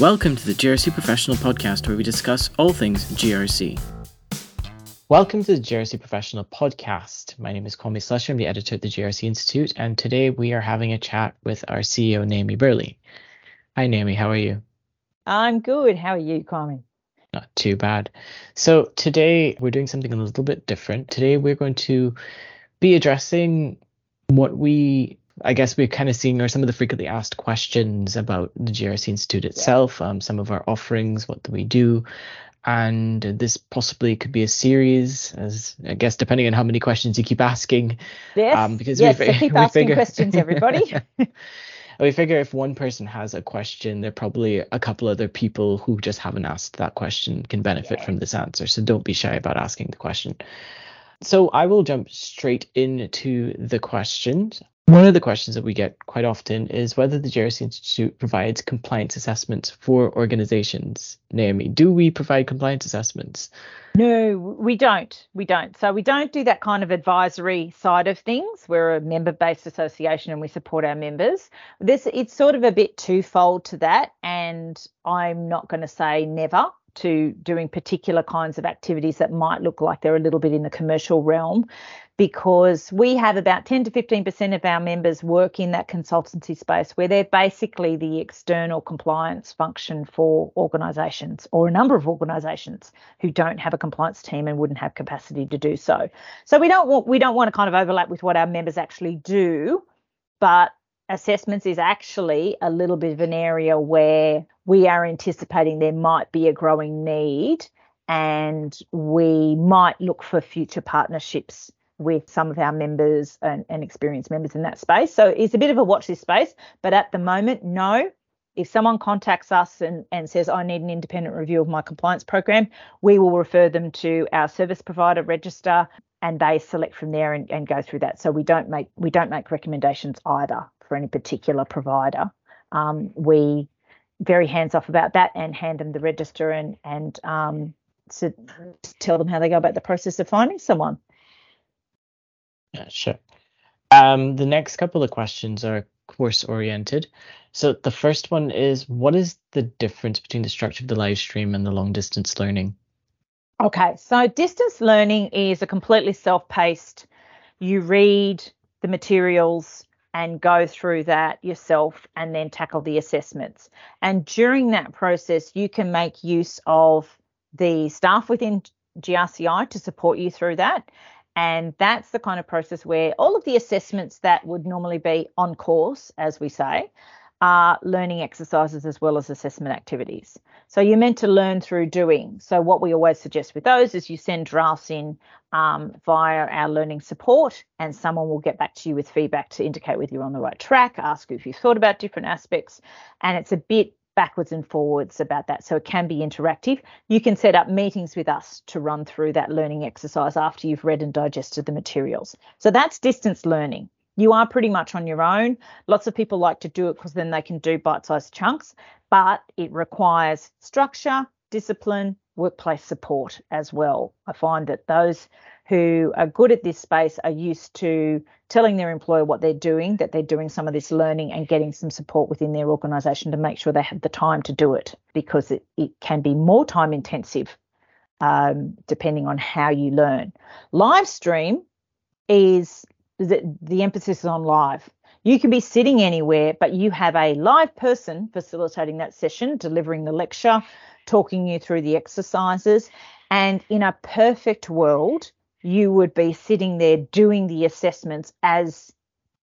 Welcome to the GRC Professional Podcast, where we discuss all things GRC. Welcome to the GRC Professional Podcast. My name is Kwame Slusher. I'm the editor at the GRC Institute, and today we are having a chat with our CEO, Naomi Burley. Hi, Naomi. How are you? I'm good. How are you, Kwame? Not too bad. So today we're doing something a little bit different. Today we're going to be addressing what we I guess we're kind of seeing are some of the frequently asked questions about the GRC Institute itself, yeah. um, some of our offerings, what do we do, and this possibly could be a series, as I guess depending on how many questions you keep asking. Yes. Um, because yes, we, so keep we asking figure, questions, everybody. we figure if one person has a question, there are probably a couple other people who just haven't asked that question can benefit yeah. from this answer. So don't be shy about asking the question. So I will jump straight into the questions. One of the questions that we get quite often is whether the GRC Institute provides compliance assessments for organizations. Naomi, do we provide compliance assessments? No, we don't. We don't. So we don't do that kind of advisory side of things. We're a member-based association and we support our members. This it's sort of a bit twofold to that, and I'm not going to say never to doing particular kinds of activities that might look like they're a little bit in the commercial realm because we have about 10 to 15% of our members work in that consultancy space where they're basically the external compliance function for organisations or a number of organisations who don't have a compliance team and wouldn't have capacity to do so. So we don't want we don't want to kind of overlap with what our members actually do, but assessments is actually a little bit of an area where we are anticipating there might be a growing need and we might look for future partnerships with some of our members and, and experienced members in that space. So it's a bit of a watch this space, but at the moment, no. If someone contacts us and, and says, I need an independent review of my compliance program, we will refer them to our service provider register and they select from there and, and go through that. So we don't make we don't make recommendations either for any particular provider. Um, we very hands off about that and hand them the register and and um, to tell them how they go about the process of finding someone. Yeah, sure. Um, the next couple of questions are course oriented. So the first one is what is the difference between the structure of the live stream and the long distance learning? Okay, so distance learning is a completely self paced, you read the materials and go through that yourself and then tackle the assessments. And during that process, you can make use of the staff within GRCI to support you through that. And that's the kind of process where all of the assessments that would normally be on course, as we say, are learning exercises as well as assessment activities. So you're meant to learn through doing. So what we always suggest with those is you send drafts in um, via our learning support, and someone will get back to you with feedback to indicate whether you're on the right track, ask you if you've thought about different aspects, and it's a bit backwards and forwards about that. So it can be interactive. You can set up meetings with us to run through that learning exercise after you've read and digested the materials. So that's distance learning you are pretty much on your own. Lots of people like to do it because then they can do bite sized chunks, but it requires structure, discipline, workplace support as well. I find that those who are good at this space are used to telling their employer what they're doing, that they're doing some of this learning and getting some support within their organisation to make sure they have the time to do it because it, it can be more time intensive um, depending on how you learn. Live stream is the, the emphasis is on live. You can be sitting anywhere, but you have a live person facilitating that session, delivering the lecture, talking you through the exercises. And in a perfect world, you would be sitting there doing the assessments as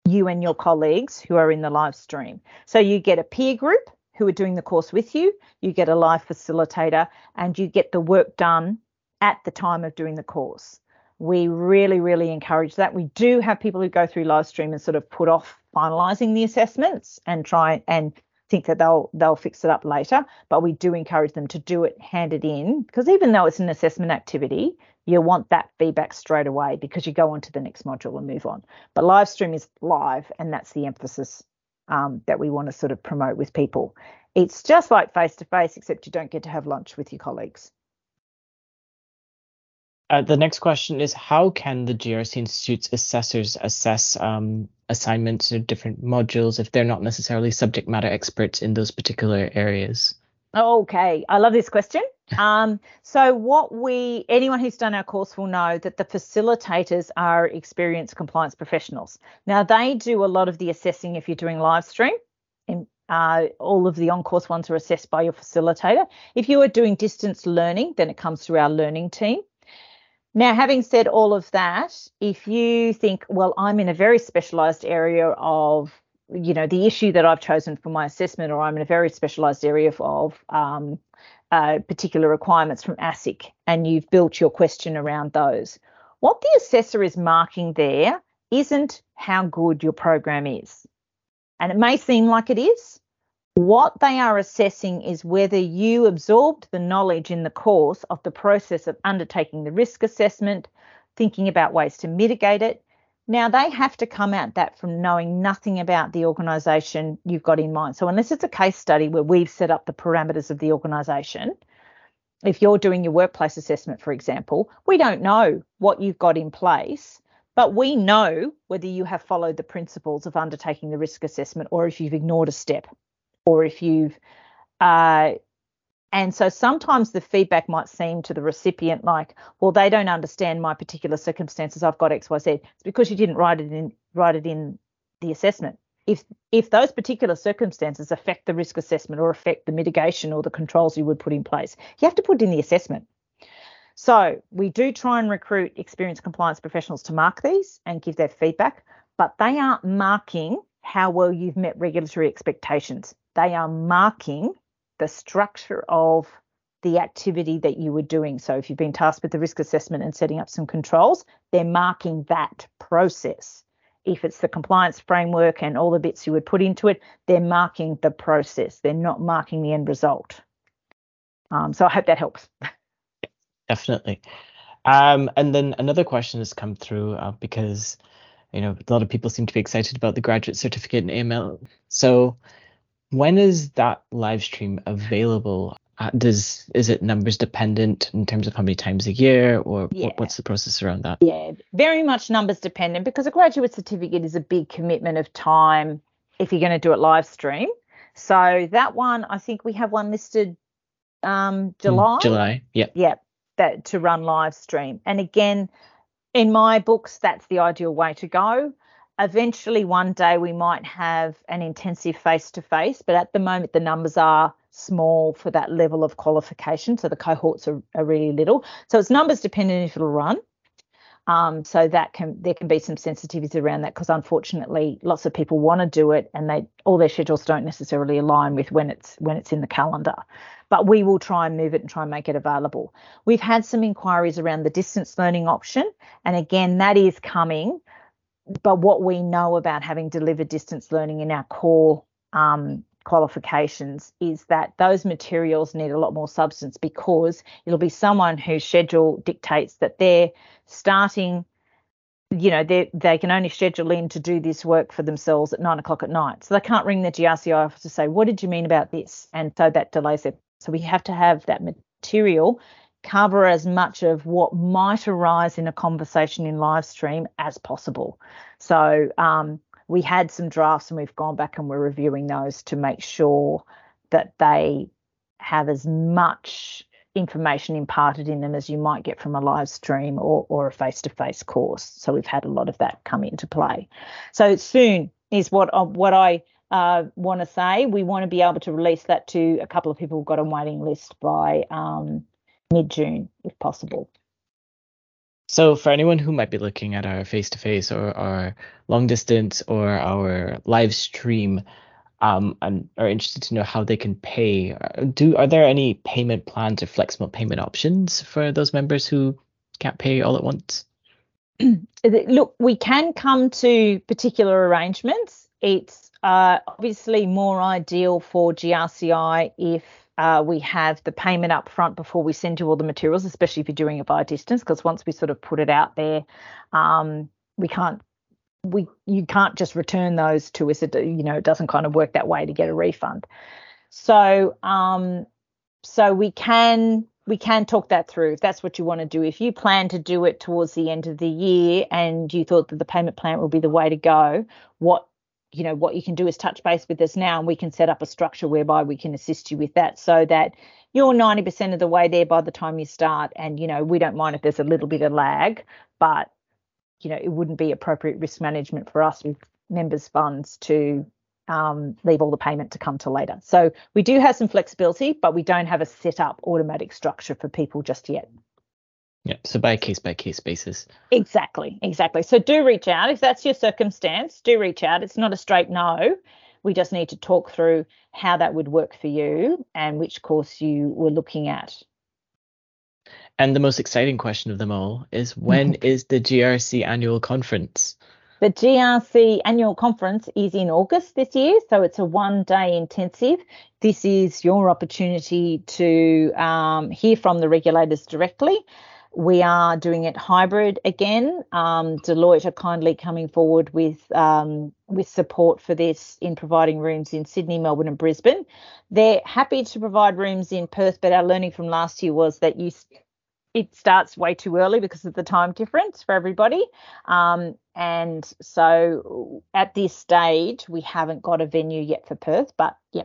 you and your colleagues who are in the live stream. So you get a peer group who are doing the course with you, you get a live facilitator, and you get the work done at the time of doing the course we really, really encourage that. We do have people who go through live stream and sort of put off finalising the assessments and try and think that they'll they'll fix it up later. But we do encourage them to do it, hand it in, because even though it's an assessment activity, you want that feedback straight away because you go on to the next module and move on. But live stream is live, and that's the emphasis um, that we want to sort of promote with people. It's just like face to face, except you don't get to have lunch with your colleagues. Uh, the next question is how can the GRC Institute's assessors assess um, assignments or different modules if they're not necessarily subject matter experts in those particular areas? Okay, I love this question. Um, so what we anyone who's done our course will know that the facilitators are experienced compliance professionals. Now they do a lot of the assessing if you're doing live stream. And, uh, all of the on-course ones are assessed by your facilitator. If you are doing distance learning, then it comes through our learning team. Now, having said all of that, if you think, well, I'm in a very specialized area of, you know, the issue that I've chosen for my assessment, or I'm in a very specialized area of um, uh, particular requirements from ASIC, and you've built your question around those, what the assessor is marking there isn't how good your program is. And it may seem like it is, what they are assessing is whether you absorbed the knowledge in the course of the process of undertaking the risk assessment, thinking about ways to mitigate it. Now, they have to come at that from knowing nothing about the organisation you've got in mind. So, unless it's a case study where we've set up the parameters of the organisation, if you're doing your workplace assessment, for example, we don't know what you've got in place, but we know whether you have followed the principles of undertaking the risk assessment or if you've ignored a step or if you've uh, and so sometimes the feedback might seem to the recipient like, well, they don't understand my particular circumstances. I've got X, Y, Z. It's because you didn't write it in write it in the assessment. If if those particular circumstances affect the risk assessment or affect the mitigation or the controls you would put in place, you have to put it in the assessment. So we do try and recruit experienced compliance professionals to mark these and give their feedback, but they aren't marking how well you've met regulatory expectations they are marking the structure of the activity that you were doing. So if you've been tasked with the risk assessment and setting up some controls, they're marking that process. If it's the compliance framework and all the bits you would put into it, they're marking the process. They're not marking the end result. Um, so I hope that helps. Definitely. Um, and then another question has come through uh, because you know a lot of people seem to be excited about the graduate certificate in AML. So when is that live stream available? Uh, does is it numbers dependent in terms of how many times a year, or yeah. what, what's the process around that? Yeah, very much numbers dependent because a graduate certificate is a big commitment of time if you're going to do it live stream. So that one, I think we have one listed um, July. July, yeah. Yeah, that to run live stream. And again, in my books, that's the ideal way to go eventually one day we might have an intensive face to face, but at the moment the numbers are small for that level of qualification. So the cohorts are, are really little. So it's numbers dependent if it'll run. Um, so that can there can be some sensitivities around that because unfortunately lots of people want to do it and they all their schedules don't necessarily align with when it's when it's in the calendar. But we will try and move it and try and make it available. We've had some inquiries around the distance learning option, and again that is coming but what we know about having delivered distance learning in our core um, qualifications is that those materials need a lot more substance because it'll be someone whose schedule dictates that they're starting you know they they can only schedule in to do this work for themselves at nine o'clock at night. So they can't ring the grci office to say what did you mean about this? And so that delays it. So we have to have that material cover as much of what might arise in a conversation in live stream as possible. So um, we had some drafts and we've gone back and we're reviewing those to make sure that they have as much information imparted in them as you might get from a live stream or, or a face-to-face course. So we've had a lot of that come into play. So soon is what uh, what I uh, want to say. We want to be able to release that to a couple of people who've got a waiting list by um, mid June, if possible. So, for anyone who might be looking at our face to face or our long distance or our live stream, um, and are interested to know how they can pay, uh, do are there any payment plans or flexible payment options for those members who can't pay all at once? Look, we can come to particular arrangements. It's uh, obviously more ideal for GRCI if uh, we have the payment up front before we send you all the materials, especially if you're doing it via distance, because once we sort of put it out there, um, we can't we you can't just return those to us. It you know it doesn't kind of work that way to get a refund. So um, so we can we can talk that through if that's what you want to do. If you plan to do it towards the end of the year and you thought that the payment plan will be the way to go, what you know what you can do is touch base with us now and we can set up a structure whereby we can assist you with that so that you're 90% of the way there by the time you start. And you know we don't mind if there's a little bit of lag but you know it wouldn't be appropriate risk management for us with members funds to um, leave all the payment to come to later. So we do have some flexibility but we don't have a set up automatic structure for people just yet yeah, so by a case by case basis. Exactly, exactly. So do reach out if that's your circumstance. Do reach out. It's not a straight no. We just need to talk through how that would work for you and which course you were looking at. And the most exciting question of them all is when is the GRC annual conference? The GRC annual conference is in August this year, so it's a one day intensive. This is your opportunity to um, hear from the regulators directly we are doing it hybrid again. Um, Deloitte are kindly coming forward with um, with support for this in providing rooms in Sydney, Melbourne, and Brisbane. They're happy to provide rooms in Perth, but our learning from last year was that you it starts way too early because of the time difference for everybody. Um, and so at this stage, we haven't got a venue yet for Perth, but yeah.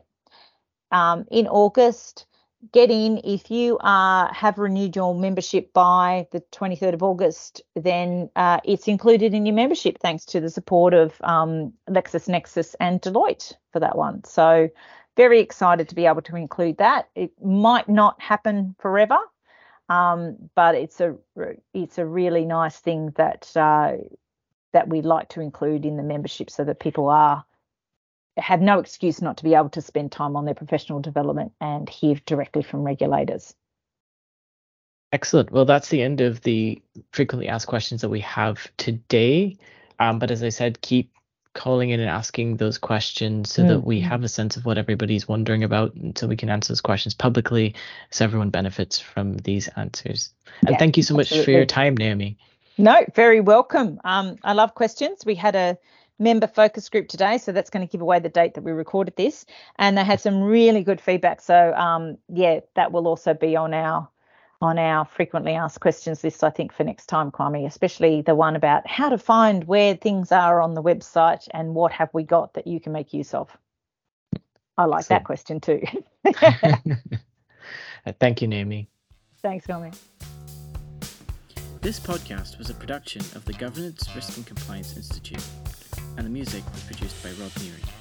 Um, in August, get in. If you are have renewed your membership by the 23rd of August then uh, it's included in your membership thanks to the support of um, LexisNexis and Deloitte for that one. So very excited to be able to include that. It might not happen forever um, but it's a it's a really nice thing that uh, that we like to include in the membership so that people are have no excuse not to be able to spend time on their professional development and hear directly from regulators. Excellent. Well, that's the end of the frequently asked questions that we have today. Um, but as I said, keep calling in and asking those questions so mm. that we mm-hmm. have a sense of what everybody's wondering about and so we can answer those questions publicly so everyone benefits from these answers. And yeah, thank you so absolutely. much for your time, Naomi. No, very welcome. Um, I love questions. We had a member focus group today, so that's going to give away the date that we recorded this. And they had some really good feedback. So um, yeah, that will also be on our on our frequently asked questions list, I think, for next time, Kwame, especially the one about how to find where things are on the website and what have we got that you can make use of. I like so, that question too. Thank you, Naomi. Thanks, Kwame. This podcast was a production of the Governance, Risk and Compliance Institute and the music was produced by Rob Neary.